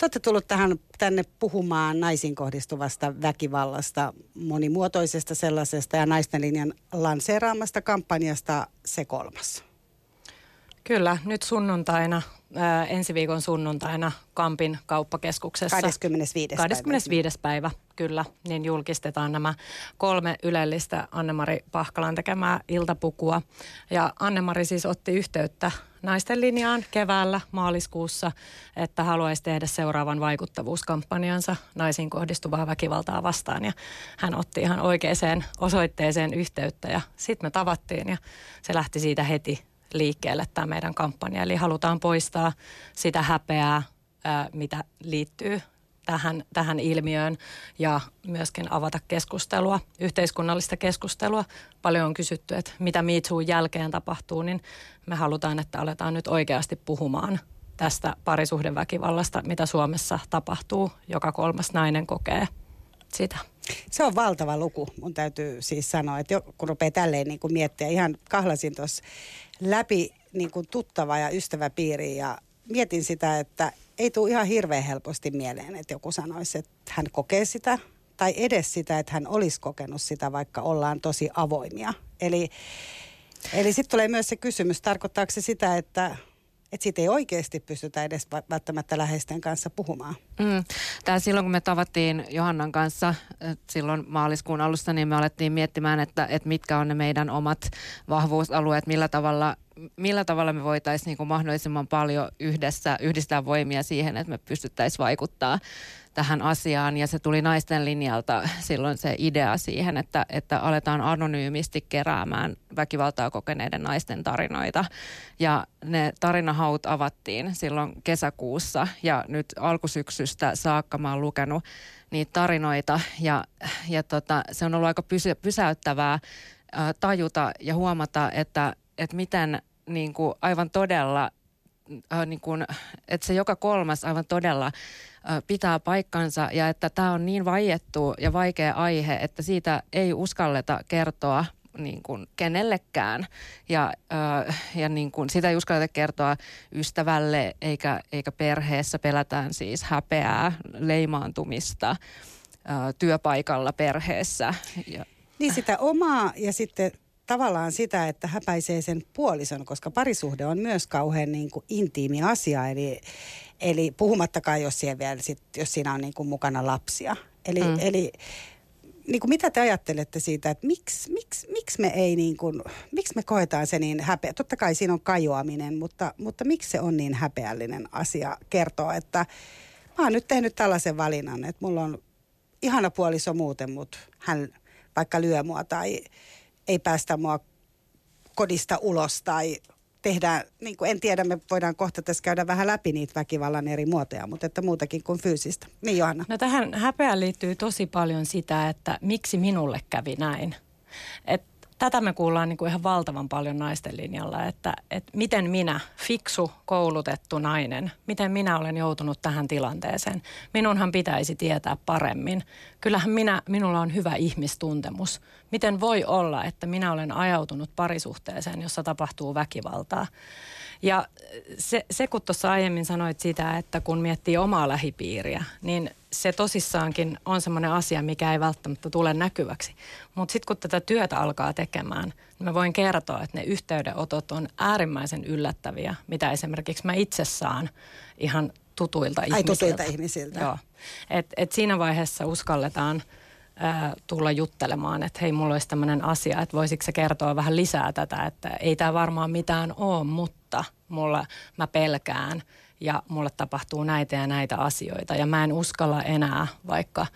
Te olette tullut tähän, tänne puhumaan naisiin kohdistuvasta väkivallasta, monimuotoisesta sellaisesta ja naisten linjan lanseeraamasta kampanjasta Se kolmas. Kyllä, nyt sunnuntaina, ää, ensi viikon sunnuntaina Kampin kauppakeskuksessa. 25. 25. päivä. päivä, kyllä, niin julkistetaan nämä kolme ylellistä Annemari Pahkalan tekemää iltapukua. Ja Annemari siis otti yhteyttä naisten linjaan keväällä maaliskuussa, että haluaisi tehdä seuraavan vaikuttavuuskampanjansa naisiin kohdistuvaa väkivaltaa vastaan. Ja hän otti ihan oikeaan osoitteeseen yhteyttä ja sitten me tavattiin ja se lähti siitä heti liikkeelle tämä meidän kampanja. Eli halutaan poistaa sitä häpeää, mitä liittyy tähän, tähän ilmiöön ja myöskin avata keskustelua, yhteiskunnallista keskustelua. Paljon on kysytty, että mitä Me jälkeen tapahtuu, niin me halutaan, että aletaan nyt oikeasti puhumaan tästä parisuhdeväkivallasta, mitä Suomessa tapahtuu. Joka kolmas nainen kokee sitä. Se on valtava luku, mun täytyy siis sanoa, että kun rupeaa tälleen niin miettiä, ihan kahlasin tuossa läpi niin kuin tuttava ja ystäväpiiri ja mietin sitä, että ei tule ihan hirveän helposti mieleen, että joku sanoisi, että hän kokee sitä tai edes sitä, että hän olisi kokenut sitä, vaikka ollaan tosi avoimia. Eli, eli sitten tulee myös se kysymys, tarkoittaako se sitä, että että siitä ei oikeasti pystytä edes välttämättä läheisten kanssa puhumaan. Mm. Tää silloin kun me tavattiin Johannan kanssa silloin maaliskuun alussa, niin me alettiin miettimään, että, että mitkä on ne meidän omat vahvuusalueet, millä tavalla millä tavalla me voitaisiin niin mahdollisimman paljon yhdessä yhdistää voimia siihen, että me pystyttäisiin vaikuttaa tähän asiaan. Ja se tuli naisten linjalta silloin se idea siihen, että, että aletaan anonyymisti keräämään väkivaltaa kokeneiden naisten tarinoita. Ja ne tarinahaut avattiin silloin kesäkuussa ja nyt alkusyksystä saakka mä oon lukenut niitä tarinoita ja, ja tota, se on ollut aika pysy, pysäyttävää tajuta ja huomata, että, että miten niin kuin aivan todella, äh, niin kuin, että se joka kolmas aivan todella pitää paikkansa ja että tämä on niin vaiettu ja vaikea aihe, että siitä ei uskalleta kertoa niin kuin kenellekään ja, ja niin kuin sitä ei uskalleta kertoa ystävälle eikä, eikä perheessä pelätään siis häpeää, leimaantumista työpaikalla perheessä. Ja. Niin sitä omaa ja sitten tavallaan sitä, että häpäisee sen puolison, koska parisuhde on myös kauhean niin kuin intiimi asia. Eli, eli puhumattakaan, jos, vielä, sit, jos siinä on niin kuin mukana lapsia. Eli, mm. eli niin kuin mitä te ajattelette siitä, että miksi, miksi, miksi me ei niin kuin, miksi me koetaan se niin häpeä? Totta kai siinä on kajoaminen, mutta, mutta miksi se on niin häpeällinen asia kertoa, että mä oon nyt tehnyt tällaisen valinnan, että mulla on ihana puoliso muuten, mutta hän vaikka lyö mua tai ei päästä mua kodista ulos tai tehdään, niin kuin en tiedä, me voidaan kohta tässä käydä vähän läpi niitä väkivallan eri muotoja, mutta että muutakin kuin fyysistä. Niin Johanna. No tähän häpeään liittyy tosi paljon sitä, että miksi minulle kävi näin. Et tätä me kuullaan niin kuin ihan valtavan paljon naisten linjalla, että, että miten minä, fiksu, koulutettu nainen, miten minä olen joutunut tähän tilanteeseen. Minunhan pitäisi tietää paremmin. Kyllähän minä, minulla on hyvä ihmistuntemus. Miten voi olla, että minä olen ajautunut parisuhteeseen, jossa tapahtuu väkivaltaa? Ja se, se kun tuossa aiemmin sanoit sitä, että kun miettii omaa lähipiiriä, niin se tosissaankin on semmoinen asia, mikä ei välttämättä tule näkyväksi. Mutta sitten kun tätä työtä alkaa tekemään, niin mä voin kertoa, että ne yhteydenotot on äärimmäisen yllättäviä, mitä esimerkiksi mä itse saan ihan tutuilta Ai, ihmisiltä. tutuilta ihmisiltä. Joo. Et, et siinä vaiheessa uskalletaan ää, tulla juttelemaan, että hei, mulla olisi tämmöinen asia, että voisiko se kertoa vähän lisää tätä, että ei tämä varmaan mitään ole, mutta mulla, mä pelkään ja mulle tapahtuu näitä ja näitä asioita ja mä en uskalla enää vaikka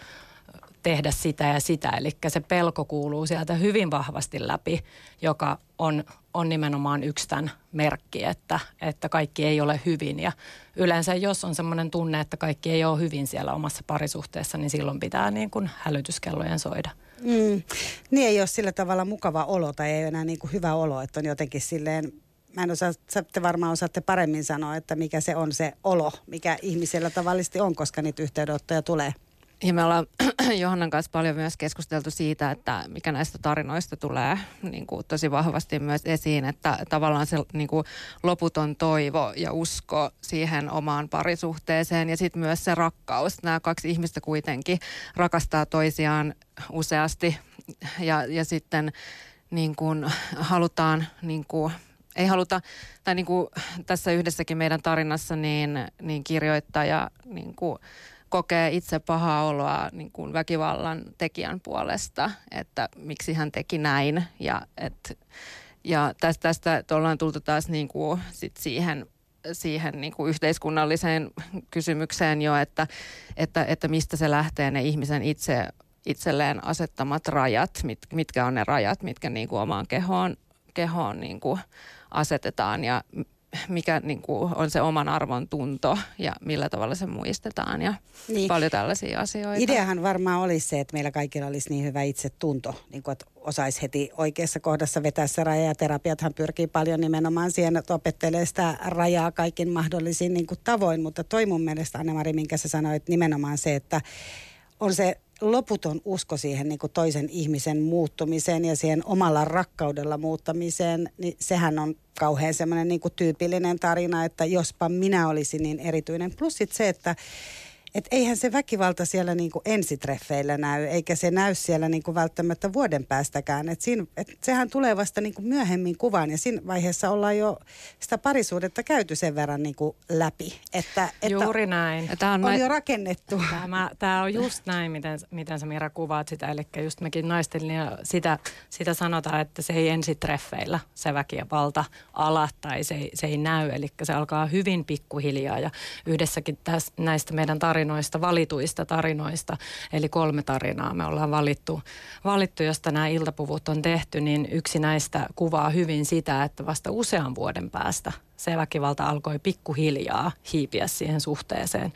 tehdä sitä ja sitä. Eli se pelko kuuluu sieltä hyvin vahvasti läpi, joka on, on nimenomaan yksi tämän merkki, että, että kaikki ei ole hyvin. Ja yleensä jos on sellainen tunne, että kaikki ei ole hyvin siellä omassa parisuhteessa, niin silloin pitää niin kuin hälytyskellojen soida. Mm. Niin ei ole sillä tavalla mukava olo tai ei ole enää niin kuin hyvä olo, että on jotenkin silleen mä en osaa, te varmaan osaatte paremmin sanoa, että mikä se on se olo, mikä ihmisellä tavallisesti on, koska niitä yhteydenottoja tulee. Ja me ollaan Johannan kanssa paljon myös keskusteltu siitä, että mikä näistä tarinoista tulee niin kuin tosi vahvasti myös esiin, että tavallaan se niin kuin loputon toivo ja usko siihen omaan parisuhteeseen ja sitten myös se rakkaus. Nämä kaksi ihmistä kuitenkin rakastaa toisiaan useasti ja, ja sitten niin kuin halutaan niin kuin ei haluta, tai niin kuin tässä yhdessäkin meidän tarinassa, niin, niin kirjoittaja niin kuin kokee itse pahaa oloa niin kuin väkivallan tekijän puolesta, että miksi hän teki näin. Ja, et, ja tästä, tästä ollaan tultu taas niin kuin sit siihen siihen niin kuin yhteiskunnalliseen kysymykseen jo, että, että, että mistä se lähtee ne ihmisen itse, itselleen asettamat rajat, mit, mitkä on ne rajat, mitkä niin kuin omaan kehoon, kehoon niin kuin asetetaan ja mikä niin kuin on se oman arvon tunto ja millä tavalla se muistetaan ja niin. paljon tällaisia asioita. Ideahan varmaan olisi se, että meillä kaikilla olisi niin hyvä itsetunto, niin kuin, että osaisi heti oikeassa kohdassa vetää se raja. Ja terapiathan pyrkii paljon nimenomaan siihen, että opettelee sitä rajaa kaikin mahdollisin niin kuin tavoin. Mutta toi mun mielestä, Anne-Mari, minkä sä sanoit, nimenomaan se, että on se loputon usko siihen niin kuin toisen ihmisen muuttumiseen ja siihen omalla rakkaudella muuttamiseen, niin sehän on kauhean semmoinen niin tyypillinen tarina, että jospa minä olisin niin erityinen. Plus se, että että eihän se väkivalta siellä niinku ensitreffeillä näy, eikä se näy siellä niinku välttämättä vuoden päästäkään. Et siinä, et sehän tulee vasta niinku myöhemmin kuvaan ja siinä vaiheessa ollaan jo sitä parisuudetta käyty sen verran niinku läpi. Että, että Juuri näin. Tämä on, on näin. jo rakennettu. Tämä, tämä on just näin, miten, miten sä Mira kuvaat sitä. Eli just mekin naisten ja sitä, sitä sanotaan, että se ei ensitreffeillä se väkivalta ala tai se ei, se ei näy. Eli se alkaa hyvin pikkuhiljaa ja yhdessäkin tästä, näistä meidän tarinoista tarinoista, valituista tarinoista, eli kolme tarinaa me ollaan valittu, valittu, josta nämä iltapuvut on tehty, niin yksi näistä kuvaa hyvin sitä, että vasta usean vuoden päästä se väkivalta alkoi pikkuhiljaa hiipiä siihen suhteeseen.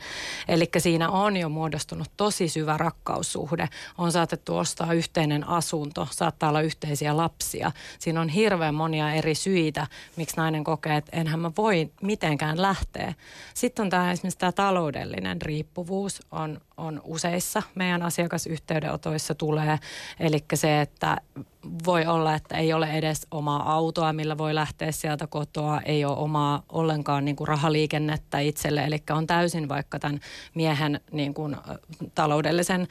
Eli siinä on jo muodostunut tosi syvä rakkaussuhde. On saatettu ostaa yhteinen asunto, saattaa olla yhteisiä lapsia. Siinä on hirveän monia eri syitä, miksi nainen kokee, että enhän mä voi mitenkään lähteä. Sitten on tämä esimerkiksi tämä taloudellinen riippuvuus on, on useissa meidän asiakasyhteydenotoissa tulee. Eli se, että voi olla, että ei ole edes omaa autoa, millä voi lähteä sieltä kotoa, ei ole omaa ollenkaan niin kuin rahaliikennettä itselle, eli on täysin vaikka tämän miehen niin kuin, taloudellisen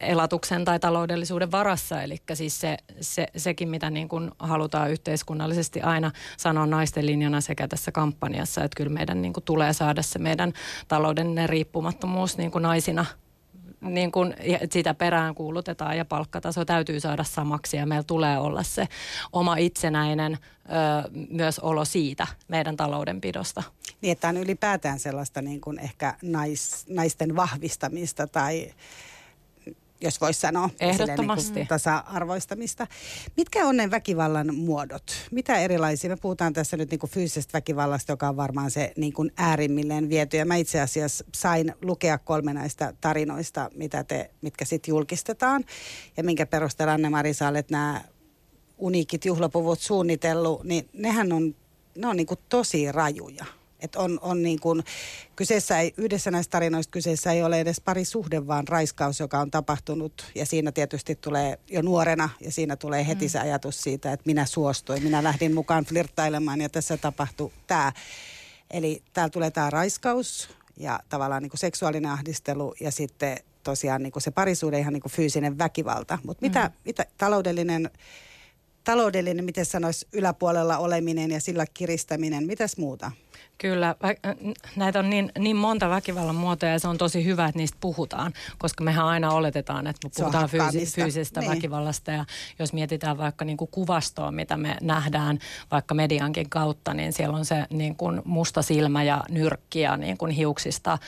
elatuksen tai taloudellisuuden varassa, eli siis se, se, sekin, mitä niin kuin halutaan yhteiskunnallisesti aina sanoa naisten linjana sekä tässä kampanjassa, että kyllä meidän niin kuin tulee saada se meidän taloudellinen riippumattomuus niin kuin naisina niin kuin sitä perään kuulutetaan ja palkkataso täytyy saada samaksi ja meillä tulee olla se oma itsenäinen ö, myös olo siitä meidän taloudenpidosta. Niin, että on ylipäätään sellaista niin kuin ehkä nais, naisten vahvistamista tai jos voisi sanoa. Ehdottomasti. Niin tasa-arvoistamista. Mitkä on ne väkivallan muodot? Mitä erilaisia? Me puhutaan tässä nyt niin kuin fyysisestä väkivallasta, joka on varmaan se niin kuin äärimmilleen viety. Ja mä itse asiassa sain lukea kolme näistä tarinoista, mitä te, mitkä sitten julkistetaan. Ja minkä perusteella Anne-Mari olet nämä uniikit juhlapuvut suunnitellut, niin nehän on, ne on niin kuin tosi rajuja. Et on, on niin kuin, kyseessä ei, yhdessä näistä tarinoista kyseessä ei ole edes pari suhde, vaan raiskaus, joka on tapahtunut. Ja siinä tietysti tulee jo nuorena ja siinä tulee heti mm. se ajatus siitä, että minä suostuin, minä lähdin mukaan flirttailemaan ja tässä tapahtui tämä. Eli täällä tulee tämä raiskaus ja tavallaan niin kuin seksuaalinen ahdistelu ja sitten tosiaan niin kuin se parisuuden ihan niin kuin fyysinen väkivalta. Mutta mitä, mm. mitä taloudellinen taloudellinen, miten sanoisi, yläpuolella oleminen ja sillä kiristäminen, mitäs muuta? Kyllä, näitä on niin, niin monta väkivallan muotoja ja se on tosi hyvä, että niistä puhutaan, koska mehän aina oletetaan, että me puhutaan fyysi, fyysisestä niin. väkivallasta. Ja jos mietitään vaikka niin kuin kuvastoa, mitä me nähdään vaikka mediankin kautta, niin siellä on se niin kuin musta silmä ja nyrkki ja niin kuin hiuksista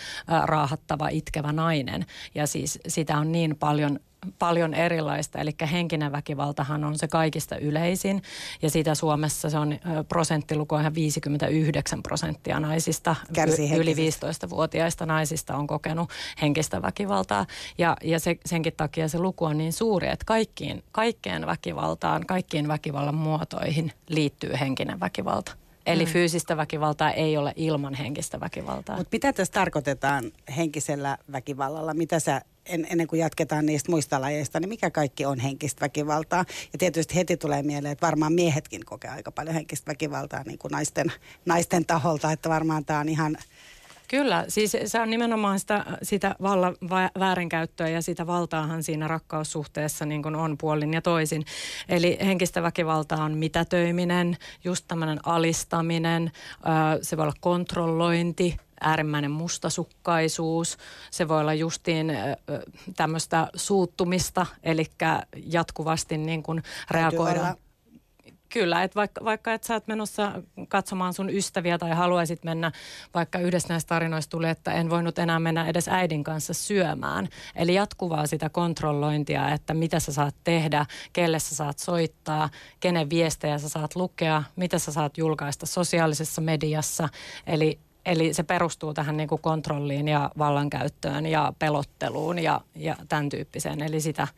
raahattava itkevä nainen. Ja siis sitä on niin paljon paljon erilaista, eli henkinen väkivaltahan on se kaikista yleisin. Ja sitä Suomessa se on prosenttiluku ihan 59 prosenttia naisista, y- yli 15-vuotiaista naisista on kokenut henkistä väkivaltaa ja, ja se, senkin takia se luku on niin suuri, että kaikkiin, kaikkeen väkivaltaan, kaikkiin väkivallan muotoihin liittyy henkinen väkivalta. Eli mm. fyysistä väkivaltaa ei ole ilman henkistä väkivaltaa. Mutta mitä tässä tarkoitetaan henkisellä väkivallalla? Mitä sä en, ennen kuin jatketaan niistä muista lajeista, niin mikä kaikki on henkistä väkivaltaa. Ja tietysti heti tulee mieleen, että varmaan miehetkin kokee aika paljon henkistä väkivaltaa niin kuin naisten, naisten taholta, että varmaan tämä on ihan Kyllä, siis se on nimenomaan sitä, sitä vallan väärinkäyttöä ja sitä valtaahan siinä rakkaussuhteessa niin kuin on puolin ja toisin. Eli henkistä väkivaltaa on mitätöiminen, just tämmöinen alistaminen, se voi olla kontrollointi, äärimmäinen mustasukkaisuus. Se voi olla justiin tämmöistä suuttumista, eli jatkuvasti niin kuin reagoida Kyllä, että vaikka, vaikka et sä oot menossa katsomaan sun ystäviä tai haluaisit mennä, vaikka yhdessä näistä tarinoista tulee, että en voinut enää mennä edes äidin kanssa syömään. Eli jatkuvaa sitä kontrollointia, että mitä sä saat tehdä, kelle sä saat soittaa, kenen viestejä sä saat lukea, mitä sä saat julkaista sosiaalisessa mediassa. Eli Eli se perustuu tähän niin kuin kontrolliin ja vallankäyttöön ja pelotteluun ja, ja tämän tyyppiseen. Eli sitä,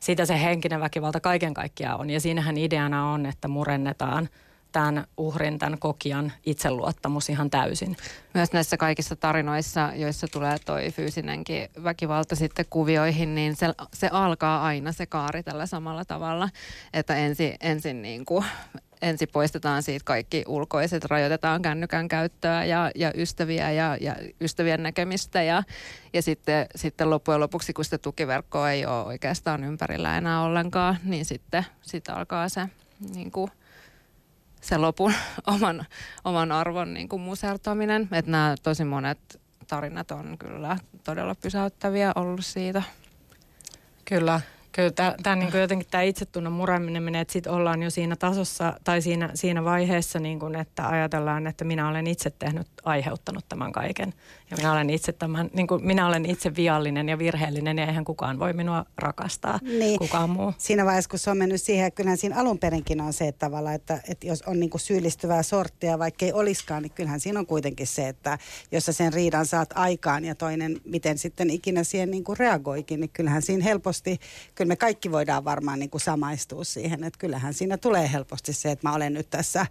sitä se henkinen väkivalta kaiken kaikkiaan on. Ja siinähän ideana on, että murennetaan tämän uhrin, tämän kokijan itseluottamus ihan täysin. Myös näissä kaikissa tarinoissa, joissa tulee toi fyysinenkin väkivalta sitten kuvioihin, niin se, se alkaa aina se kaari tällä samalla tavalla, että ensin, ensin niin kuin ensin poistetaan siitä kaikki ulkoiset, rajoitetaan kännykän käyttöä ja, ja ystäviä ja, ja ystävien näkemistä ja, ja sitten, sitten loppujen lopuksi, kun sitä tukiverkkoa ei ole oikeastaan ympärillä enää ollenkaan, niin sitten sit alkaa se, niin kuin, se lopun oman, oman arvon niin kuin musertaminen. Että nämä tosi monet tarinat on kyllä todella pysäyttäviä ollut siitä. Kyllä, Kyllä tämä niin jotenkin tämä itsetunnon mureminen, että sitten ollaan jo siinä tasossa tai siinä, siinä vaiheessa, niin kuin, että ajatellaan, että minä olen itse tehnyt, aiheuttanut tämän kaiken. Ja minä olen itse, tämän, niin kuin, minä olen itse viallinen ja virheellinen ja eihän kukaan voi minua rakastaa, niin. kukaan muu. Siinä vaiheessa, kun se on mennyt siihen, että kyllähän siinä alun perinkin on se että tavalla, että, että jos on niin kuin syyllistyvää sorttia, vaikka ei olisikaan, niin kyllähän siinä on kuitenkin se, että jos sä sen riidan saat aikaan ja toinen, miten sitten ikinä siihen niin kuin reagoikin, niin kyllähän siinä helposti, kyllä me kaikki voidaan varmaan niin kuin samaistua siihen, että kyllähän siinä tulee helposti se, että mä olen nyt tässä,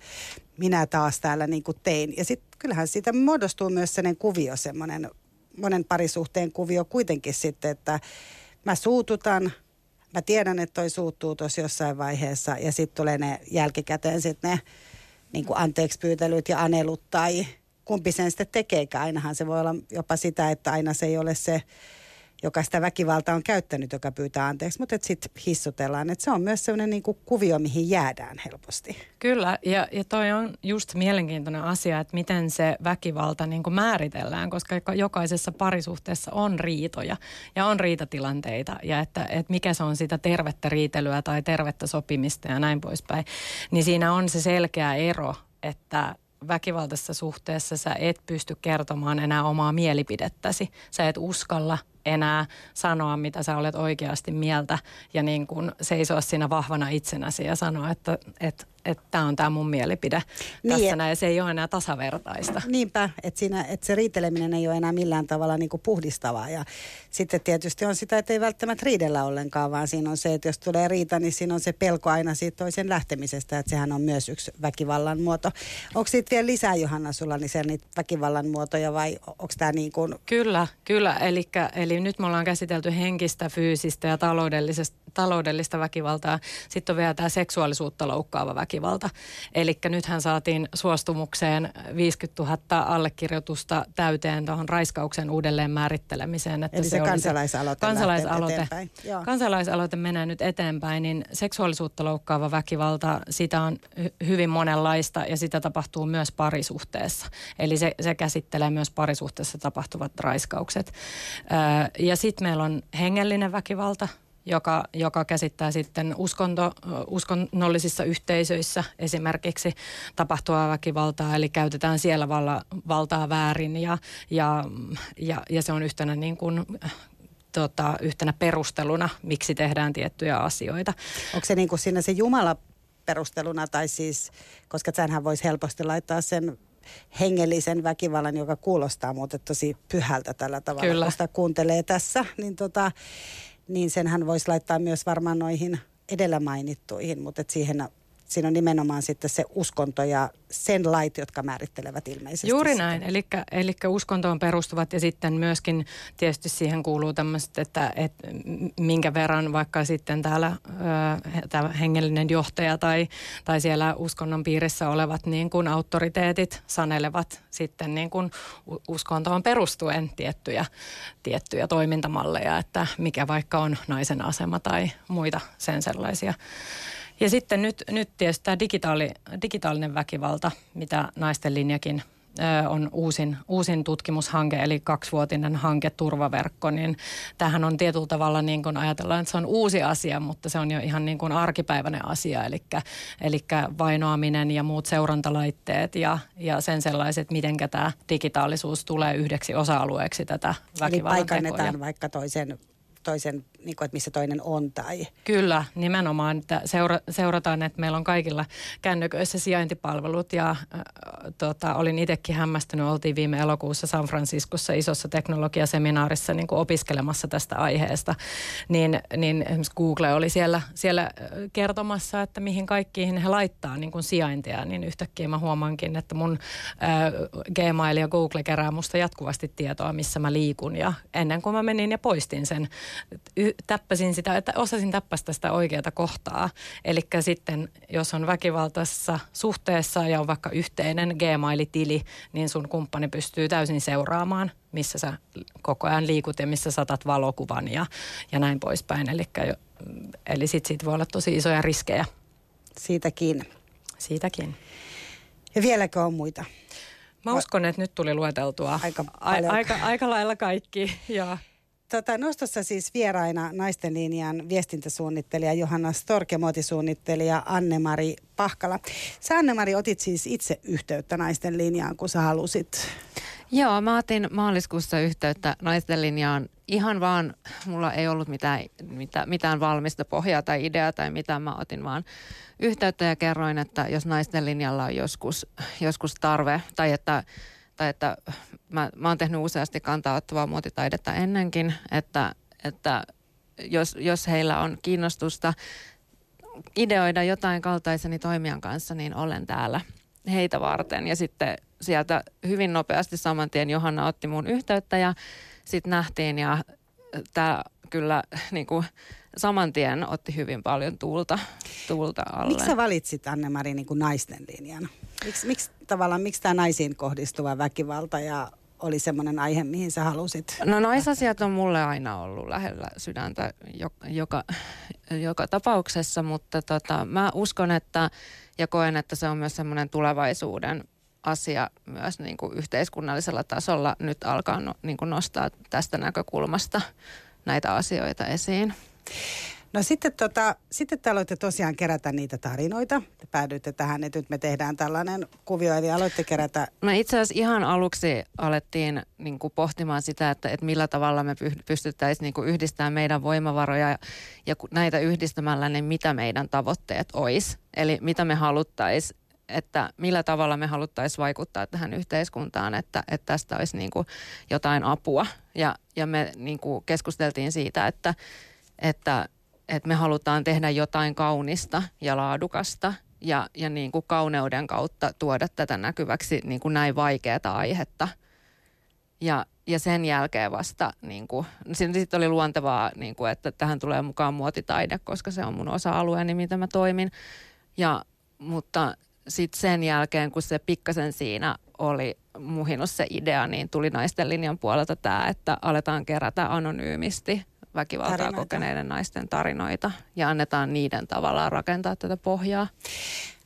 minä taas täällä niin kuin tein. Ja sitten kyllähän siitä muodostuu myös sellainen kuvio, semmoinen monen parisuhteen kuvio kuitenkin sitten, että mä suututan, mä tiedän, että toi suuttuu tuossa jossain vaiheessa ja sitten tulee ne jälkikäteen sitten ne niin kuin anteeksi pyytelyt ja anelut tai kumpi sen sitten tekeekään. Ainahan se voi olla jopa sitä, että aina se ei ole se joka sitä väkivaltaa on käyttänyt, joka pyytää anteeksi, mutta sitten hissutellaan. Että se on myös sellainen niin kuin kuvio, mihin jäädään helposti. Kyllä, ja, ja toi on just mielenkiintoinen asia, että miten se väkivalta niin kuin määritellään, koska jokaisessa parisuhteessa on riitoja ja on riitatilanteita ja että, että mikä se on sitä tervettä riitelyä tai tervettä sopimista ja näin poispäin. Niin siinä on se selkeä ero, että väkivaltaisessa suhteessa sä et pysty kertomaan enää omaa mielipidettäsi. Sä et uskalla enää sanoa, mitä sä olet oikeasti mieltä ja niin kuin seisoa siinä vahvana itsenäsi ja sanoa, että, että että tämä on tämä mun mielipide niin, tässä näin, ja se ei ole enää tasavertaista. Niinpä, että, siinä, että se riiteleminen ei ole enää millään tavalla niin kuin puhdistavaa. Ja sitten tietysti on sitä, että ei välttämättä riidellä ollenkaan, vaan siinä on se, että jos tulee riita, niin siinä on se pelko aina siitä toisen lähtemisestä, että sehän on myös yksi väkivallan muoto. Onko siitä vielä lisää, Johanna, sulla niin niitä väkivallan muotoja vai onko tämä niin kuin... Kyllä, kyllä. Elikkä, eli nyt me ollaan käsitelty henkistä, fyysistä ja taloudellista, taloudellista väkivaltaa. Sitten on vielä tämä seksuaalisuutta loukkaava väkivalta. Eli nythän saatiin suostumukseen 50 000 allekirjoitusta täyteen tuohon raiskauksen uudelleen määrittelemiseen. Että Eli se, se kansalaisaloite, kansalaisaloite, kansalaisaloite menee nyt eteenpäin, niin seksuaalisuutta loukkaava väkivalta, sitä on hy- hyvin monenlaista ja sitä tapahtuu myös parisuhteessa. Eli se, se käsittelee myös parisuhteessa tapahtuvat raiskaukset. Ja sitten meillä on hengellinen väkivalta, joka, joka käsittää sitten uskonto, uskonnollisissa yhteisöissä esimerkiksi tapahtuvaa väkivaltaa, eli käytetään siellä valla, valtaa väärin ja, ja, ja, ja se on yhtenä niin kuin tota, yhtenä perusteluna, miksi tehdään tiettyjä asioita. Onko se niin kuin siinä se Jumala perusteluna, tai siis, koska sähän voisi helposti laittaa sen hengellisen väkivallan, joka kuulostaa muuten tosi pyhältä tällä tavalla, Kyllä. kun sitä kuuntelee tässä, niin tota, niin senhän voisi laittaa myös varmaan noihin edellä mainittuihin, mutta et siihen siinä on nimenomaan sitten se uskonto ja sen lait, jotka määrittelevät ilmeisesti. Juuri näin, eli, eli uskontoon perustuvat ja sitten myöskin tietysti siihen kuuluu tämmöiset, että, että minkä verran vaikka sitten täällä tämä hengellinen johtaja tai, tai siellä uskonnon piirissä olevat niin kuin auktoriteetit sanelevat sitten niin kuin uskontoon perustuen tiettyjä, tiettyjä toimintamalleja, että mikä vaikka on naisen asema tai muita sen sellaisia. Ja sitten nyt, nyt tietysti tämä digitaali, digitaalinen väkivalta, mitä naisten linjakin on uusin, uusin tutkimushanke, eli kaksivuotinen hanke Turvaverkko, niin tähän on tietyllä tavalla niin kuin ajatellaan, että se on uusi asia, mutta se on jo ihan niin kuin arkipäiväinen asia, eli, eli vainoaminen ja muut seurantalaitteet ja, ja sen sellaiset, miten tämä digitaalisuus tulee yhdeksi osa-alueeksi tätä väkivallan Eli paikannetaan vaikka toisen toisen, niin kuin, että missä toinen on tai... Kyllä, nimenomaan. Että seura, seurataan, että meillä on kaikilla kännyköissä sijaintipalvelut ja äh, tota, olin itsekin hämmästynyt. Oltiin viime elokuussa San Franciscossa isossa teknologiaseminaarissa niin kuin opiskelemassa tästä aiheesta. Niin, niin esimerkiksi Google oli siellä, siellä kertomassa, että mihin kaikkiin he laittaa niin kuin sijaintia. Niin yhtäkkiä mä huomaankin, että mun äh, Gmail ja Google kerää musta jatkuvasti tietoa, missä mä liikun. Ja ennen kuin mä menin ja poistin sen täppäsin sitä, että osasin täppästä sitä oikeata kohtaa. Eli sitten jos on väkivaltaisessa suhteessa ja on vaikka yhteinen Gmail-tili, niin sun kumppani pystyy täysin seuraamaan, missä sä koko ajan liikut ja missä saatat valokuvan ja, ja näin poispäin. Eli, eli sitten siitä voi olla tosi isoja riskejä. Siitäkin. Siitäkin. Ja vieläkö on muita? Mä uskon, että nyt tuli lueteltua aika, a, aika, aika lailla kaikki. Ja Tota, nostossa siis vieraina naisten linjan viestintäsuunnittelija Johanna Stork ja muotisuunnittelija Anne-Mari Pahkala. Sä Anne-Mari otit siis itse yhteyttä naisten linjaan, kun sä halusit. Joo, mä otin maaliskuussa yhteyttä naisten linjaan ihan vaan, mulla ei ollut mitään, mitään, mitään valmista pohjaa tai ideaa tai mitään, mä otin vaan yhteyttä ja kerroin, että jos naisten linjalla on joskus, joskus tarve tai että tai että mä, mä oon tehnyt useasti kantaa ottavaa muotitaidetta ennenkin, että, että jos, jos heillä on kiinnostusta ideoida jotain kaltaiseni toimijan kanssa, niin olen täällä heitä varten. Ja sitten sieltä hyvin nopeasti saman tien Johanna otti mun yhteyttä ja sitten nähtiin ja tämä kyllä niin kuin, saman tien otti hyvin paljon tuulta, tuulta alle. Miksi sä valitsit Anne-Mari niin kuin naisten linjan? Miks, miksi tavallaan, miksi tämä naisiin kohdistuva väkivalta ja oli semmoinen aihe, mihin sä halusit? No naisasiat on mulle aina ollut lähellä sydäntä joka, joka, joka tapauksessa, mutta tota, mä uskon, että ja koen, että se on myös semmoinen tulevaisuuden asia myös niin kuin yhteiskunnallisella tasolla nyt alkaa no, niin kuin nostaa tästä näkökulmasta näitä asioita esiin. No sitten, tota, sitten te aloitte tosiaan kerätä niitä tarinoita. Te päädyitte tähän, että nyt me tehdään tällainen kuvio, eli aloitte kerätä. No itse asiassa ihan aluksi alettiin niin kuin pohtimaan sitä, että, että millä tavalla me pystyttäisiin niin kuin yhdistämään meidän voimavaroja ja, ja näitä yhdistämällä, niin mitä meidän tavoitteet olisi. Eli mitä me haluttaisiin että millä tavalla me haluttaisiin vaikuttaa tähän yhteiskuntaan, että, että tästä olisi niin kuin jotain apua. Ja, ja me niin kuin keskusteltiin siitä, että, että, että me halutaan tehdä jotain kaunista ja laadukasta ja, ja niin kuin kauneuden kautta tuoda tätä näkyväksi niin kuin näin vaikeaa aihetta. Ja, ja sen jälkeen vasta, niin kuin, sitten oli luontevaa, niin kuin, että tähän tulee mukaan muotitaide, koska se on mun osa-alueeni, mitä mä toimin. Ja, mutta sitten sen jälkeen, kun se pikkasen siinä oli muhinut se idea, niin tuli naisten linjan puolelta tämä, että aletaan kerätä anonyymisti väkivaltaa tarinoita. kokeneiden naisten tarinoita ja annetaan niiden tavallaan rakentaa tätä pohjaa.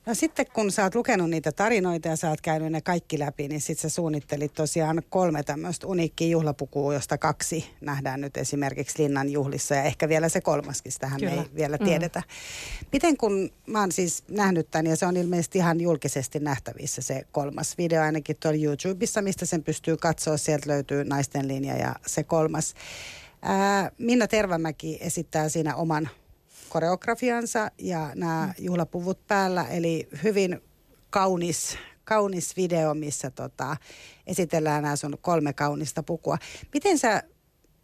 No sitten kun sä oot lukenut niitä tarinoita ja sä oot käynyt ne kaikki läpi, niin sitten sä suunnittelit tosiaan kolme tämmöistä uniikkiä juhlapukua, josta kaksi nähdään nyt esimerkiksi Linnan juhlissa ja ehkä vielä se kolmaskin, tähän me ei vielä mm. tiedetä. Mm. Miten kun mä oon siis nähnyt tämän ja se on ilmeisesti ihan julkisesti nähtävissä se kolmas video ainakin tuolla YouTubessa, mistä sen pystyy katsoa, sieltä löytyy naisten linja ja se kolmas. Ää, Minna Tervamäki esittää siinä oman koreografiansa ja nämä mm. juhlapuvut päällä, eli hyvin kaunis, kaunis video, missä tota, esitellään nämä sun kolme kaunista pukua. Miten sä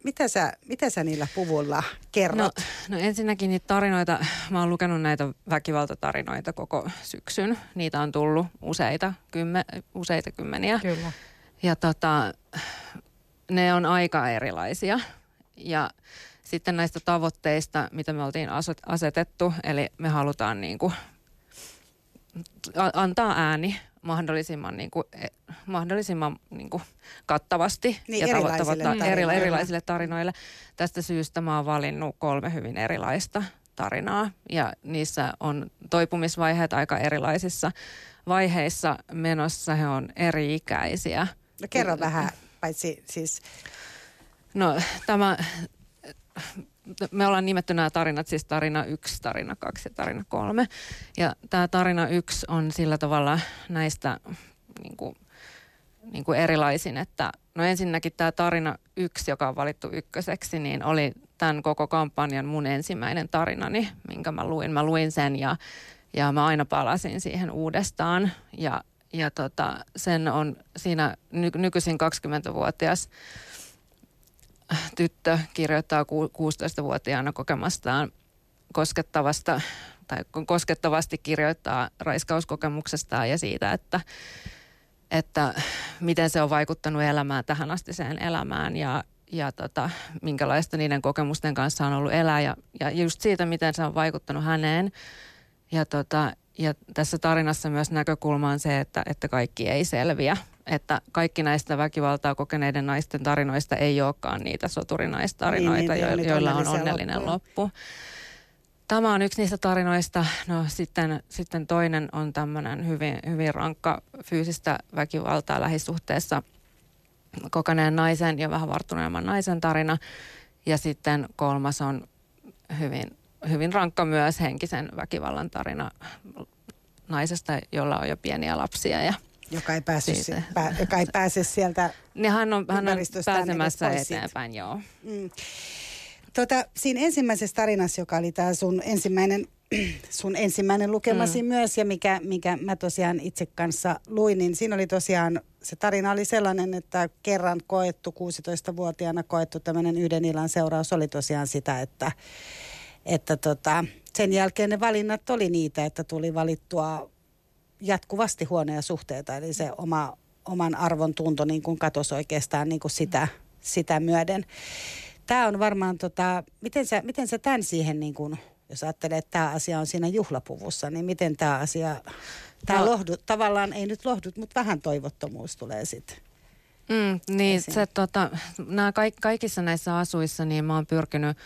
mitä sä, mitä sä niillä puvulla kerrot? No, No ensinnäkin niitä tarinoita, mä oon lukenut näitä väkivaltatarinoita koko syksyn. Niitä on tullut useita, kymmen, useita kymmeniä. Kyllä. Ja tota, ne on aika erilaisia. Ja sitten näistä tavoitteista, mitä me oltiin asetettu, eli me halutaan niin kuin antaa ääni mahdollisimman, niin kuin, e, mahdollisimman niin kuin kattavasti niin, ja erilaisille, tarinoille. erilaisille tarinoille. Tästä syystä mä oon valinnut kolme hyvin erilaista tarinaa ja niissä on toipumisvaiheet aika erilaisissa vaiheissa menossa. He on eri-ikäisiä. No kerro vähän, paitsi siis... No tämä me ollaan nimetty nämä tarinat, siis tarina yksi, tarina kaksi ja tarina kolme. Ja tämä tarina yksi on sillä tavalla näistä niin kuin, niin kuin erilaisin, että no ensinnäkin tämä tarina yksi, joka on valittu ykköseksi, niin oli tämän koko kampanjan mun ensimmäinen tarinani, minkä mä luin. Mä luin sen ja, ja mä aina palasin siihen uudestaan ja, ja tota, sen on siinä ny, nykyisin 20-vuotias tyttö kirjoittaa 16-vuotiaana kokemastaan koskettavasta tai koskettavasti kirjoittaa raiskauskokemuksestaan ja siitä, että, että miten se on vaikuttanut elämään tähän astiseen elämään ja, ja tota, minkälaista niiden kokemusten kanssa on ollut elää ja, ja just siitä, miten se on vaikuttanut häneen. Ja, tota, ja tässä tarinassa myös näkökulma on se, että, että kaikki ei selviä että kaikki näistä väkivaltaa kokeneiden naisten tarinoista ei olekaan niitä soturinaistarinoita, niin, niin, joilla on onnellinen loppu. loppu. Tämä on yksi niistä tarinoista. No sitten, sitten toinen on tämmöinen hyvin, hyvin rankka fyysistä väkivaltaa lähisuhteessa kokeneen naisen ja vähän varttuneemman naisen tarina. Ja sitten kolmas on hyvin, hyvin rankka myös henkisen väkivallan tarina naisesta, jolla on jo pieniä lapsia ja joka ei, päässyt, si- pää, joka ei pääse sieltä niin hän on, hän on pääsemässä eteenpäin, siitä. joo. Mm. Tota, siinä ensimmäisessä tarinassa, joka oli tämä sun ensimmäinen, sun ensimmäinen lukemasi mm. myös ja mikä, mikä mä tosiaan itse kanssa luin, niin siinä oli tosiaan, se tarina oli sellainen, että kerran koettu, 16-vuotiaana koettu tämmöinen yhden illan seuraus oli tosiaan sitä, että, että tota, sen jälkeen ne valinnat oli niitä, että tuli valittua jatkuvasti huonoja suhteita, eli se oma, oman arvon tunto niin kuin katosi oikeastaan niin kuin sitä, sitä myöden. Tämä on varmaan, tota, miten, sä, miten sä tämän siihen, niin kuin, jos ajattelee, että tämä asia on siinä juhlapuvussa, niin miten tämä asia, tämä no. lohdut, tavallaan ei nyt lohdut, mutta vähän toivottomuus tulee sitten. Mm, niin, se, tota, nämä kaik, kaikissa näissä asuissa, niin mä oon pyrkinyt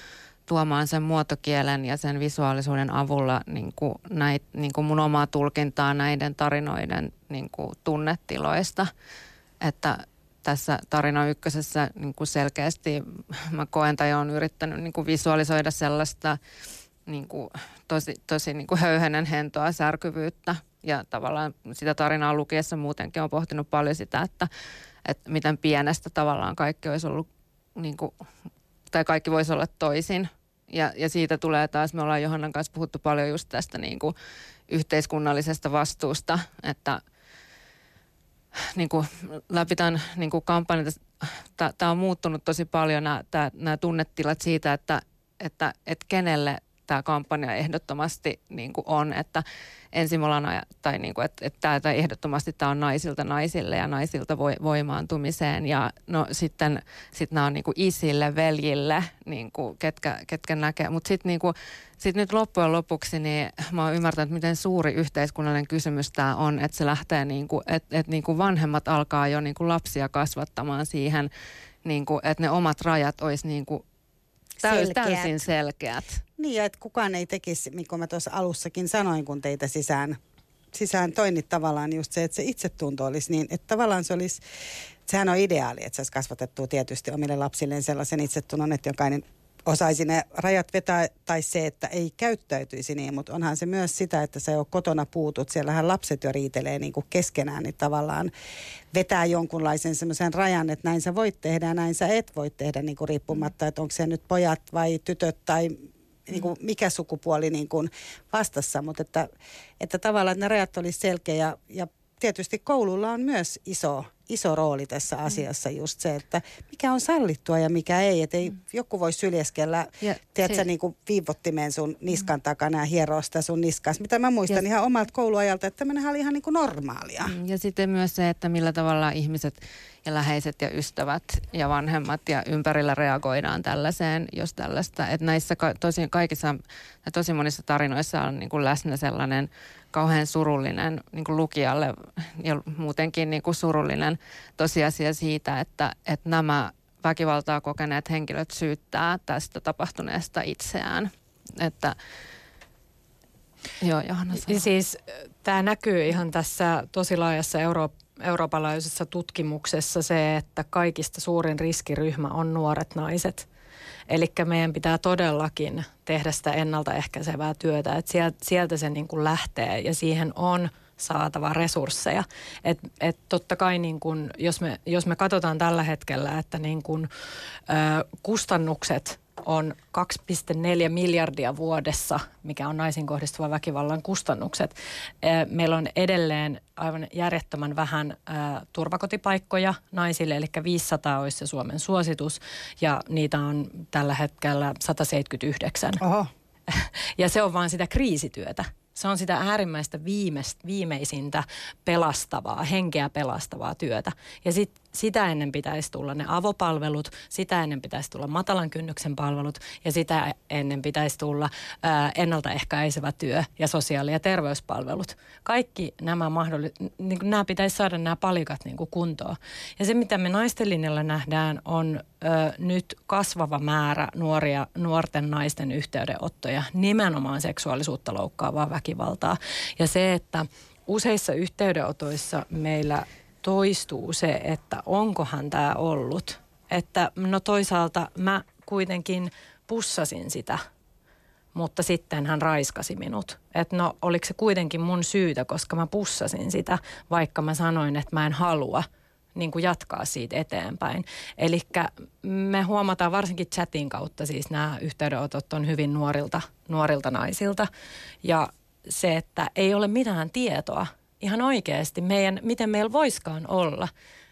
tuomaan sen muotokielen ja sen visuaalisuuden avulla niin kuin näit, niin kuin mun omaa tulkintaa näiden tarinoiden niin kuin tunnetiloista. Että tässä tarina ykkösessä niin kuin selkeästi mä koen tai olen yrittänyt niin kuin visualisoida sellaista niin kuin tosi, tosi niin kuin höyhenen hentoa, särkyvyyttä. Ja tavallaan sitä tarinaa lukiessa muutenkin on pohtinut paljon sitä, että, että miten pienestä tavallaan kaikki olisi ollut niin kuin, tai kaikki voisi olla toisin ja, ja siitä tulee taas, me ollaan Johannan kanssa puhuttu paljon just tästä niin kuin yhteiskunnallisesta vastuusta, että niin kuin läpi tämän niin kuin kampanjan, tämä on muuttunut tosi paljon nämä tunnetilat siitä, että, että, että kenelle tämä kampanja ehdottomasti niin kuin on, että ensin me ollaan, tai niin kuin, että, että ehdottomasti tämä on naisilta naisille ja naisilta voimaantumiseen. Ja no sitten sit nämä on niin kuin isille, veljille, niin kuin, ketkä, ketkä näkee, mutta sitten niin kuin, sit nyt loppujen lopuksi niin mä oon ymmärtänyt, miten suuri yhteiskunnallinen kysymys tämä on, että se lähtee niin kuin, että, että niin kuin vanhemmat alkaa jo niin kuin lapsia kasvattamaan siihen, niin kuin, että ne omat rajat olisi niin kuin Täys, täysin selkeät. Niin, että kukaan ei tekisi, niin kuin mä tuossa alussakin sanoin, kun teitä sisään, sisään toin, niin tavallaan just se, että se itsetunto olisi niin, että tavallaan se olisi, sehän on ideaali, että se kasvatettu tietysti omille lapsilleen sellaisen itsetunnon, että jokainen osaisi ne rajat vetää tai se, että ei käyttäytyisi niin, mutta onhan se myös sitä, että sä jo kotona puutut. Siellähän lapset jo riitelee niin kuin keskenään, niin tavallaan vetää jonkunlaisen semmoisen rajan, että näin sä voit tehdä ja näin sä et voi tehdä niin kuin riippumatta, että onko se nyt pojat vai tytöt tai niin kuin mikä sukupuoli niin kuin vastassa, mutta että, että tavallaan että ne rajat olisi selkeä ja, ja tietysti koululla on myös iso, iso rooli tässä mm. asiassa just se, että mikä on sallittua ja mikä ei. Että ei mm. joku voi syljeskellä, ja tiedätkö, se... niin kuin viivottimeen sun niskan takana ja hieroa sitä sun niskas. Mitä mä muistan ja... ihan omalta kouluajalta, että tämmöinen oli ihan niin kuin normaalia. Mm, ja sitten myös se, että millä tavalla ihmiset ja läheiset ja ystävät ja vanhemmat ja ympärillä reagoidaan tällaiseen, jos tällaista. Että näissä tosi, kaikissa, tosi monissa tarinoissa on niin kuin läsnä sellainen kauhean surullinen niin kuin lukijalle ja muutenkin niin kuin surullinen tosiasia siitä, että, että nämä väkivaltaa kokeneet henkilöt syyttää tästä tapahtuneesta itseään. Että Joo, Johanna Siis tämä näkyy ihan tässä tosi laajassa Euro- Euroopan tutkimuksessa se, että kaikista suurin riskiryhmä on nuoret naiset – Eli meidän pitää todellakin tehdä sitä ennaltaehkäisevää työtä, että sieltä, se niin kuin lähtee ja siihen on saatava resursseja. Et, et totta kai niin kun, jos, me, jos me katsotaan tällä hetkellä, että niin kun, ö, kustannukset on 2,4 miljardia vuodessa, mikä on naisiin kohdistuva väkivallan kustannukset. Meillä on edelleen aivan järjettömän vähän turvakotipaikkoja naisille, eli 500 olisi se Suomen suositus, ja niitä on tällä hetkellä 179. Oho. Ja se on vain sitä kriisityötä. Se on sitä äärimmäistä viimeist, viimeisintä pelastavaa, henkeä pelastavaa työtä. Ja sit, sitä ennen pitäisi tulla ne avopalvelut, sitä ennen pitäisi tulla matalan kynnyksen palvelut ja sitä ennen pitäisi tulla ää, ennaltaehkäisevä työ ja sosiaali- ja terveyspalvelut. Kaikki nämä, mahdolli- niin nämä pitäisi saada nämä palikat niin kuin kuntoon. Ja se, mitä me naisten linjalla nähdään, on ö, nyt kasvava määrä nuoria, nuorten naisten yhteydenottoja, nimenomaan seksuaalisuutta loukkaavaa väkivaltaa. Ja se, että useissa yhteydenotoissa meillä toistuu se, että onkohan tämä ollut. Että no toisaalta mä kuitenkin pussasin sitä, mutta sitten hän raiskasi minut. Että no oliko se kuitenkin mun syytä, koska mä pussasin sitä, vaikka mä sanoin, että mä en halua niin kuin jatkaa siitä eteenpäin. Eli me huomataan varsinkin chatin kautta, siis nämä yhteydenotot on hyvin nuorilta, nuorilta naisilta. Ja se, että ei ole mitään tietoa ihan oikeasti meidän, miten meillä voiskaan olla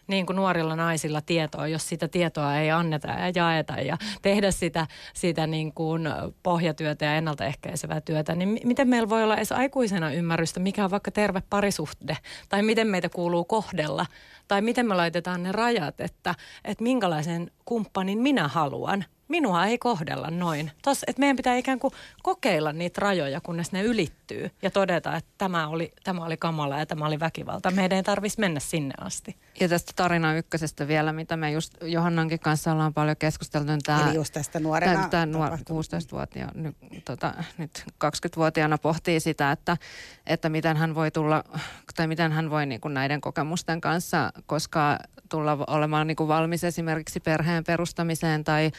niin kuin nuorilla naisilla tietoa, jos sitä tietoa ei anneta ja jaeta ja tehdä sitä, sitä niin kuin pohjatyötä ja ennaltaehkäisevää työtä, niin miten meillä voi olla edes aikuisena ymmärrystä, mikä on vaikka terve parisuhde, tai miten meitä kuuluu kohdella, tai miten me laitetaan ne rajat, että, että minkälaisen kumppanin minä haluan – minua ei kohdella noin. Tos, että meidän pitää ikään kuin kokeilla niitä rajoja, kunnes ne ylittyy ja todeta, että tämä oli, tämä oli kamala ja tämä oli väkivalta. Meidän ei tarvitsisi mennä sinne asti. Ja tästä tarina ykkösestä vielä, mitä me just Johannankin kanssa ollaan paljon keskusteltu. Niin tämä, Eli just tästä nuorena tämä nuor, 16-vuotiaana, nyt, tota, nyt 20-vuotiaana pohtii sitä, että, että miten hän voi tulla, tai miten hän voi niin kuin näiden kokemusten kanssa, koska tulla olemaan niin kuin valmis esimerkiksi perheen perustamiseen tai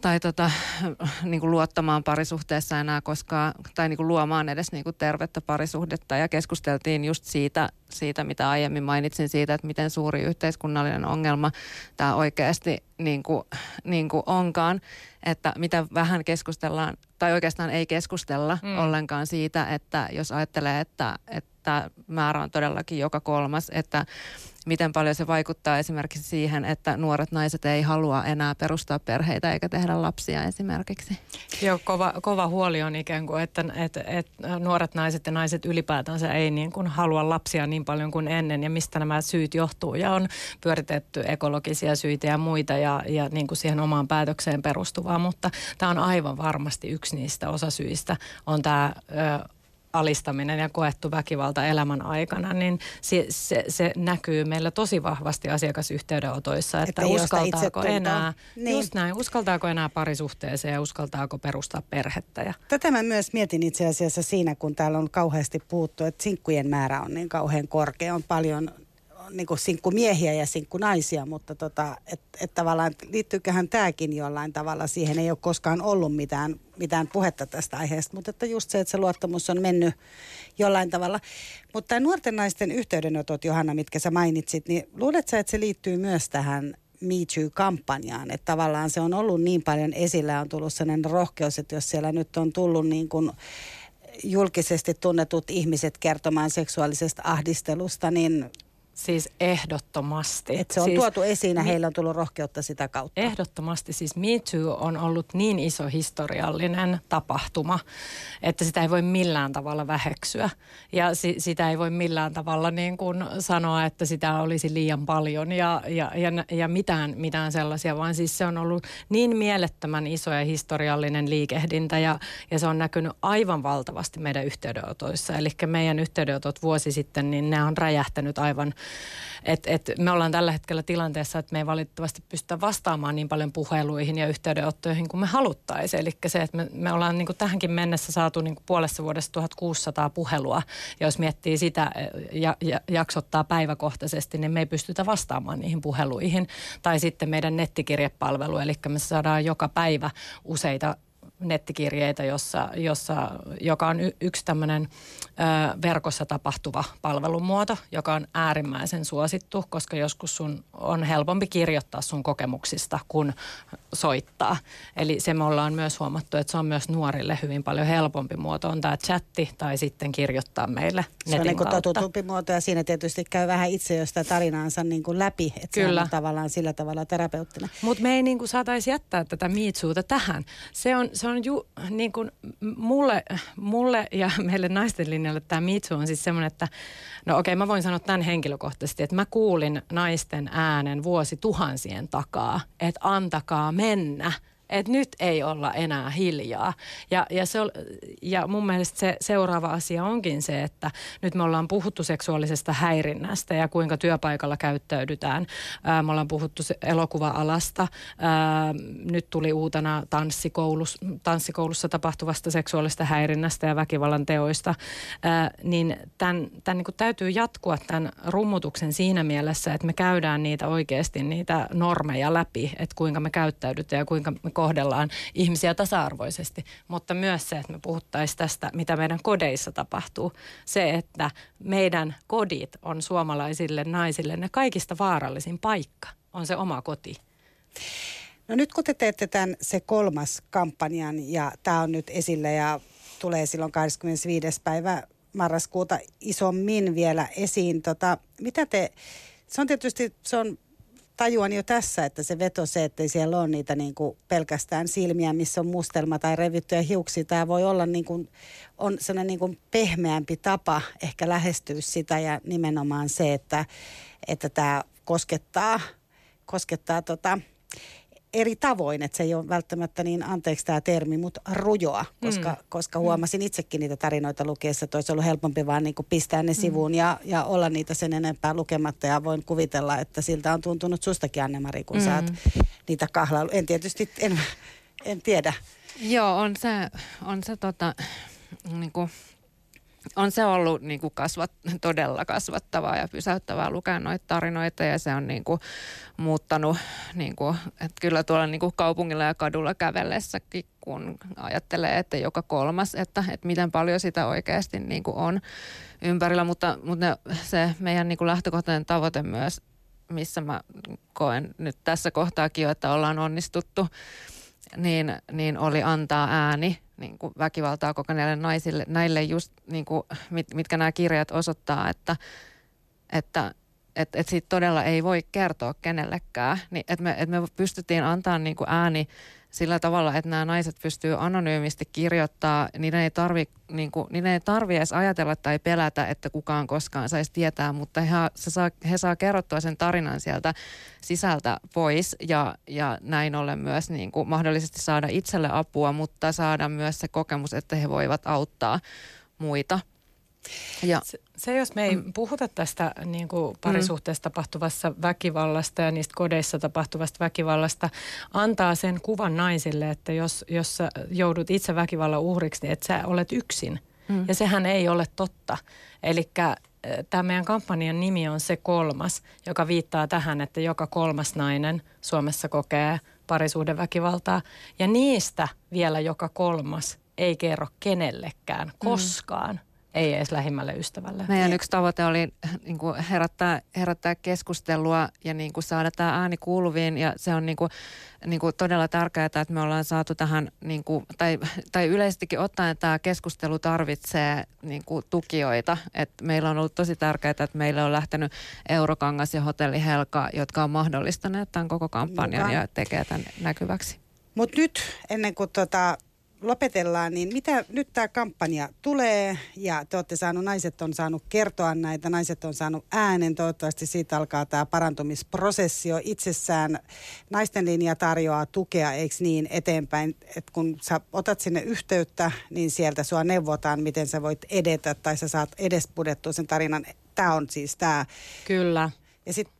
tai tota, niin kuin luottamaan parisuhteessa enää koskaan, tai niin kuin luomaan edes niin kuin tervettä parisuhdetta. Ja keskusteltiin just siitä, siitä, mitä aiemmin mainitsin siitä, että miten suuri yhteiskunnallinen ongelma tämä oikeasti niin kuin, niin kuin onkaan. Että mitä vähän keskustellaan, tai oikeastaan ei keskustella mm. ollenkaan siitä, että jos ajattelee, että, että määrä on todellakin joka kolmas, että miten paljon se vaikuttaa esimerkiksi siihen, että nuoret naiset ei halua enää perustaa perheitä eikä tehdä lapsia esimerkiksi. Joo, kova, kova huoli on ikään kuin, että, että, että nuoret naiset ja naiset ylipäätänsä ei niin kuin halua lapsia niin paljon kuin ennen ja mistä nämä syyt johtuu. Ja on pyöritetty ekologisia syitä ja muita ja, ja niin kuin siihen omaan päätökseen perustuvaa, mutta tämä on aivan varmasti yksi niistä osasyistä on tämä alistaminen ja koettu väkivalta elämän aikana, niin se, se, se näkyy meillä tosi vahvasti asiakasyhteydenotoissa, että, että uskaltaako enää, niin. just näin, uskaltaako enää parisuhteeseen ja uskaltaako perustaa perhettä. Ja. Tätä mä myös mietin itse asiassa siinä, kun täällä on kauheasti puhuttu, että sinkkujen määrä on niin kauhean korkea, on paljon niin kuin sinkkumiehiä ja sinkkunaisia, mutta tota, et, et tavallaan liittyyköhän tämäkin jollain tavalla siihen, ei ole koskaan ollut mitään, mitään puhetta tästä aiheesta, mutta että just se, että se luottamus on mennyt jollain tavalla. Mutta nuorten naisten yhteydenotot, Johanna, mitkä sä mainitsit, niin luuletko että se liittyy myös tähän Me Too-kampanjaan, että tavallaan se on ollut niin paljon esillä, on tullut sellainen rohkeus, että jos siellä nyt on tullut niin kuin julkisesti tunnetut ihmiset kertomaan seksuaalisesta ahdistelusta, niin Siis ehdottomasti. Et se on siis, tuotu esiin ja mi- heillä on tullut rohkeutta sitä kautta. Ehdottomasti. Siis Me Too on ollut niin iso historiallinen tapahtuma, että sitä ei voi millään tavalla väheksyä. Ja si- sitä ei voi millään tavalla niin kuin sanoa, että sitä olisi liian paljon ja, ja, ja, ja mitään, mitään sellaisia, vaan siis se on ollut niin mielettömän iso ja historiallinen liikehdintä ja, ja se on näkynyt aivan valtavasti meidän yhteydenotoissa. Eli meidän yhteydenotot vuosi sitten, niin ne on räjähtänyt aivan et, et me ollaan tällä hetkellä tilanteessa, että me ei valitettavasti pystytä vastaamaan niin paljon puheluihin ja yhteydenottoihin kuin me haluttaisiin. Eli se, että me, me ollaan niin kuin tähänkin mennessä saatu niin kuin puolessa vuodessa 1600 puhelua. Ja jos miettii sitä ja, ja jaksottaa päiväkohtaisesti, niin me ei pystytä vastaamaan niihin puheluihin. Tai sitten meidän nettikirjepalvelu, eli me saadaan joka päivä useita nettikirjeitä, jossa, jossa, joka on y, yksi tämmöinen verkossa tapahtuva palvelumuoto, joka on äärimmäisen suosittu, koska joskus sun on helpompi kirjoittaa sun kokemuksista kuin soittaa. Eli se me ollaan myös huomattu, että se on myös nuorille hyvin paljon helpompi muoto. On tämä chatti tai sitten kirjoittaa meille netin Se on niin kuin totutumpi muoto ja siinä tietysti käy vähän itse jo sitä tarinaansa niin kuin läpi, että Kyllä. se on tavallaan sillä tavalla terapeuttinen. Mutta me ei niin kuin saataisi jättää tätä miitsuuta tähän. Se on, se on ju, niin kuin mulle, mulle ja meille naisten linjalle tämä miitsu on siis semmoinen, että no okei mä voin sanoa tämän henkilökohtaisesti, että mä kuulin naisten äänen vuosi tuhansien takaa, että antakaa mennä – että nyt ei olla enää hiljaa. Ja, ja, se, ja mun mielestä se seuraava asia onkin se, että nyt me ollaan puhuttu seksuaalisesta häirinnästä ja kuinka työpaikalla käyttäydytään. Ää, me ollaan puhuttu elokuva-alasta. Ää, nyt tuli uutena tanssikoulus, tanssikoulussa tapahtuvasta seksuaalisesta häirinnästä ja väkivallan teoista. Ää, niin tämän, tämän niin täytyy jatkua tämän rummutuksen siinä mielessä, että me käydään niitä oikeasti niitä normeja läpi, että kuinka me käyttäydytään ja kuinka me kohdellaan ihmisiä tasa-arvoisesti, mutta myös se, että me puhuttaisiin tästä, mitä meidän kodeissa tapahtuu. Se, että meidän kodit on suomalaisille naisille ne kaikista vaarallisin paikka, on se oma koti. No nyt kun te teette tämän se kolmas kampanjan ja tämä on nyt esillä ja tulee silloin 25. päivä marraskuuta isommin vielä esiin. Tota, mitä te, se on tietysti, se on tajuan jo tässä, että se veto se, että siellä on niitä niin kuin pelkästään silmiä, missä on mustelma tai revittyjä hiuksia. Tämä voi olla niin kuin, on sellainen niin kuin pehmeämpi tapa ehkä lähestyä sitä ja nimenomaan se, että, että tämä koskettaa, koskettaa tota, eri tavoin, että se ei ole välttämättä niin, anteeksi tämä termi, mutta rujoa, koska, mm. koska huomasin itsekin niitä tarinoita lukeessa, että olisi ollut helpompi vaan niin kuin pistää ne mm. sivuun ja, ja olla niitä sen enempää lukematta ja voin kuvitella, että siltä on tuntunut sustakin Anne-Mari, kun mm. sä oot niitä kahlailu. En tietysti, en, en tiedä. Joo, on se, on se tota, niin kuin on se ollut niin kuin kasvat, todella kasvattavaa ja pysäyttävää lukea noita tarinoita ja se on niin kuin muuttanut, niin kuin, että kyllä tuolla niin kuin kaupungilla ja kadulla kävellessäkin, kun ajattelee, että joka kolmas, että, että miten paljon sitä oikeasti niin kuin on ympärillä, mutta, mutta ne, se meidän niin kuin lähtökohtainen tavoite myös, missä mä koen nyt tässä kohtaakin jo, että ollaan onnistuttu, niin, niin oli antaa ääni niin kuin väkivaltaa kokeneille naisille, näille just niin kuin, mit, mitkä nämä kirjat osoittaa, että, että että et siitä todella ei voi kertoa kenellekään. Niin, että me, et me pystyttiin antaa niin kuin ääni sillä tavalla, että nämä naiset pystyy anonyymisti kirjoittaa. Niiden ei tarvi, niin kuin, niiden ei tarvi edes ajatella tai pelätä, että kukaan koskaan saisi tietää, mutta he, se saa, he saa kerrottua sen tarinan sieltä sisältä pois ja, ja näin ollen myös niin kuin, mahdollisesti saada itselle apua, mutta saada myös se kokemus, että he voivat auttaa muita. Ja. Se, se, jos me ei mm. puhuta tästä niin kuin parisuhteessa mm. tapahtuvassa väkivallasta ja niistä kodeissa tapahtuvasta väkivallasta, antaa sen kuvan naisille, että jos, jos sä joudut itse väkivallan uhriksi, niin että sä olet yksin. Mm. Ja sehän ei ole totta. Eli tämä meidän kampanjan nimi on Se kolmas, joka viittaa tähän, että joka kolmas nainen Suomessa kokee parisuhdeväkivaltaa. Ja niistä vielä joka kolmas ei kerro kenellekään mm. Ei edes lähimmälle ystävälle. Meidän yksi tavoite oli niin kuin herättää, herättää keskustelua ja niin kuin saada tämä ääni kuuluviin ja se on niin kuin, niin kuin todella tärkeää, että me ollaan saatu tähän, niin kuin, tai, tai yleisestikin ottaen tämä keskustelu tarvitsee niin kuin tukijoita. Et meillä on ollut tosi tärkeää, että meillä on lähtenyt Eurokangas ja Hotelli Helka, jotka on mahdollistaneet tämän koko kampanjan Mukaan. ja tekee tämän näkyväksi. Mutta nyt ennen kuin tota, lopetellaan, niin mitä nyt tämä kampanja tulee ja te olette saanut, naiset on saanut kertoa näitä, naiset on saanut äänen, toivottavasti siitä alkaa tämä parantumisprosessi jo itsessään. Naisten linja tarjoaa tukea, eikö niin, eteenpäin, että kun sä otat sinne yhteyttä, niin sieltä sua neuvotaan, miten sä voit edetä tai sä saat edes pudettua sen tarinan. Tämä on siis tämä. Kyllä. Ja sitten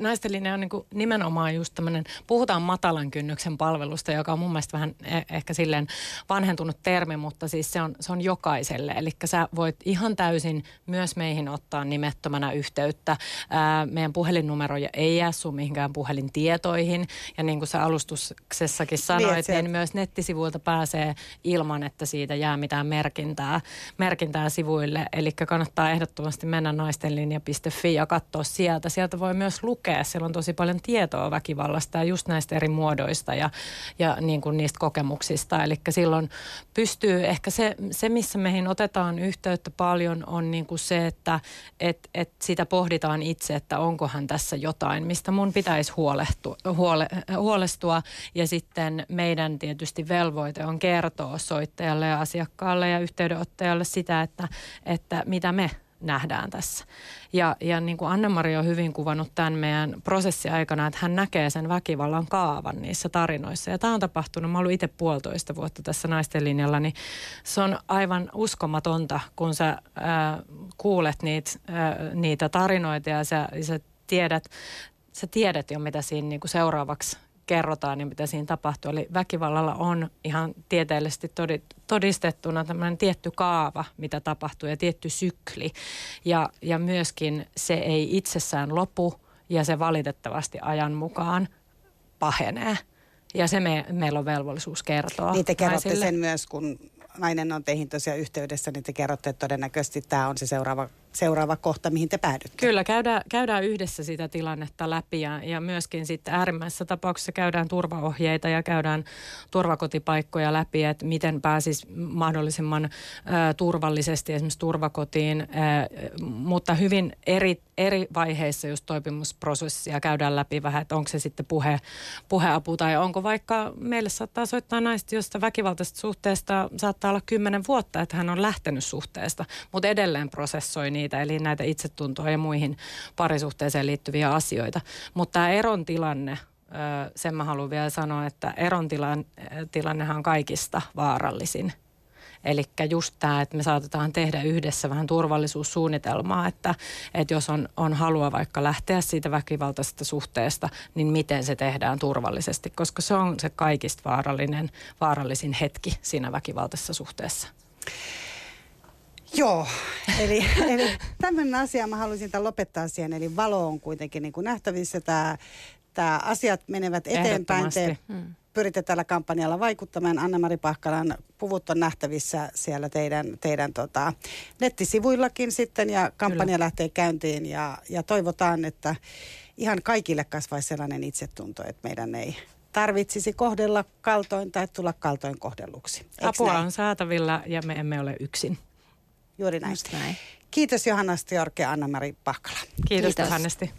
naisten linja on niin kuin nimenomaan just tämmöinen, puhutaan matalan kynnyksen palvelusta, joka on mun mielestä vähän e- ehkä silleen vanhentunut termi, mutta siis se on, se on jokaiselle. Eli sä voit ihan täysin myös meihin ottaa nimettömänä yhteyttä. Ää, meidän puhelinnumeroja ei jää sun mihinkään puhelintietoihin. Ja niin kuin sä alustuksessakin sanoit, niin, niin myös nettisivuilta pääsee ilman, että siitä jää mitään merkintää, merkintää sivuille. Eli kannattaa ehdottomasti mennä naistenlinja.fi ja katsoa sieltä. Sieltä voi myös lukea. Siellä on tosi paljon tietoa väkivallasta ja just näistä eri muodoista ja, ja niin kuin niistä kokemuksista. Eli silloin pystyy, ehkä se, se missä meihin otetaan yhteyttä paljon on niin kuin se, että et, et sitä pohditaan itse, että onkohan tässä jotain, mistä mun pitäisi huolehtua, huole, huolestua. Ja sitten meidän tietysti velvoite on kertoa soittajalle ja asiakkaalle ja yhteydenottajalle sitä, että, että mitä me nähdään tässä. Ja, ja niin kuin Anne-Mari on hyvin kuvannut tämän meidän prosessiaikana, että hän näkee sen väkivallan kaavan niissä tarinoissa. Ja tämä on tapahtunut, mä ollut itse puolitoista vuotta tässä naisten linjalla, niin se on aivan uskomatonta, kun sä ää, kuulet niitä, ää, niitä tarinoita ja sä, sä tiedät, sä tiedät jo, mitä siinä niin kuin seuraavaksi kerrotaan ja mitä siinä tapahtuu. Eli väkivallalla on ihan tieteellisesti todistettuna tämmöinen tietty kaava, mitä tapahtuu ja tietty sykli. Ja, ja myöskin se ei itsessään lopu ja se valitettavasti ajan mukaan pahenee. Ja se me, meillä on velvollisuus kertoa. Niin te kerrotte naisille. sen myös, kun nainen on teihin tosiaan yhteydessä, niin te kerrotte, että todennäköisesti tämä on se seuraava seuraava kohta, mihin te päädytte. Kyllä, käydään, käydään yhdessä sitä tilannetta läpi ja, ja myöskin sitten äärimmäisessä tapauksessa käydään turvaohjeita ja käydään turvakotipaikkoja läpi, että miten pääsis mahdollisimman ä, turvallisesti esimerkiksi turvakotiin, ä, mutta hyvin eri, eri vaiheissa just toipumusprosessia käydään läpi vähän, että onko se sitten puhe, puheapu tai onko vaikka meille saattaa soittaa naista, josta väkivaltaisesta suhteesta saattaa olla kymmenen vuotta, että hän on lähtenyt suhteesta, mutta edelleen prosessoi niitä niitä, eli näitä itsetuntoa ja muihin parisuhteeseen liittyviä asioita. Mutta tämä eron tilanne, sen mä haluan vielä sanoa, että eron tilannehan on kaikista vaarallisin. Eli just tämä, että me saatetaan tehdä yhdessä vähän turvallisuussuunnitelmaa, että, että jos on, on halua vaikka lähteä siitä väkivaltaisesta suhteesta, niin miten se tehdään turvallisesti, koska se on se kaikista vaarallinen, vaarallisin hetki siinä väkivaltaisessa suhteessa. Joo, eli, eli tämmöinen asia mä haluaisin tämän lopettaa siihen, eli valo on kuitenkin niin kuin nähtävissä, tämä, tämä asiat menevät eteenpäin. Te hmm. pyritte tällä kampanjalla vaikuttamaan. Anna-Mari Pahkalan puvut on nähtävissä siellä teidän, teidän tota, nettisivuillakin sitten ja kampanja Kyllä. lähtee käyntiin ja, ja toivotaan, että ihan kaikille kasvaisi sellainen itsetunto, että meidän ei tarvitsisi kohdella kaltoin tai tulla kaltoin kohdelluksi. Apua näin? on saatavilla ja me emme ole yksin. Juuri näin. näin. Kiitos Johanna Stjorke ja Anna-Mari Pahkala. Kiitos, Kiitos. Johannesti.